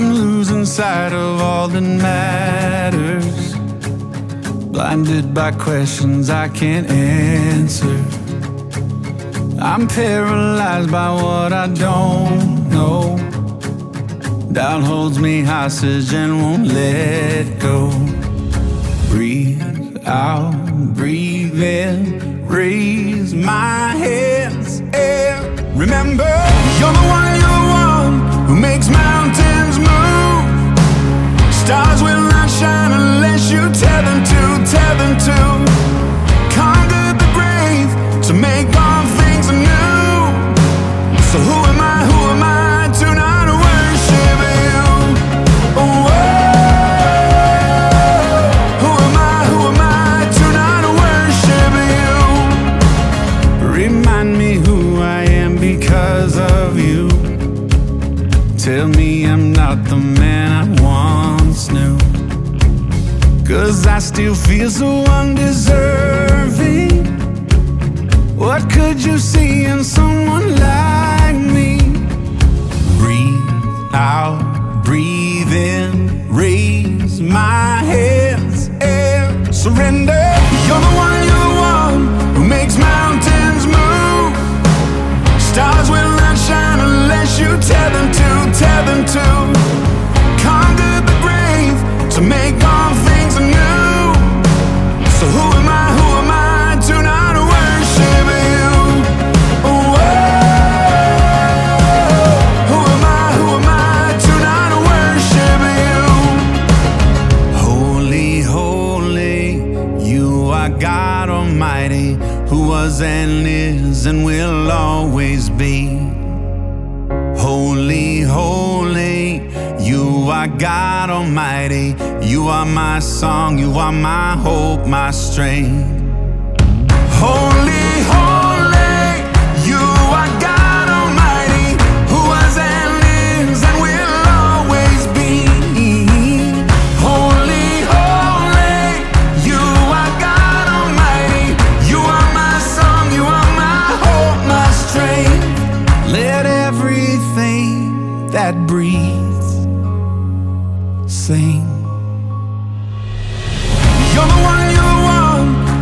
I'm losing sight of all that matters. Blinded by questions I can't answer. I'm paralyzed by what I don't know. Doubt holds me hostage and won't let go. Breathe out, breathe in, raise my hands and remember Tell me I'm not the man I once knew. Cause I still feel so undeserving. What could you see in someone like me? Breathe out, breathe in, raise my hands and surrender. And is and will always be. Holy, holy, you are God Almighty. You are my song, you are my hope, my strength. Holy,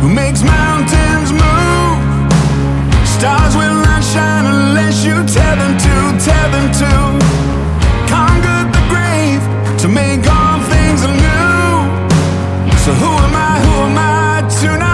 who makes mountains move. Stars will not shine unless you tell them to, tell them to. Conquered the grave to make all things anew. So who am I, who am I tonight?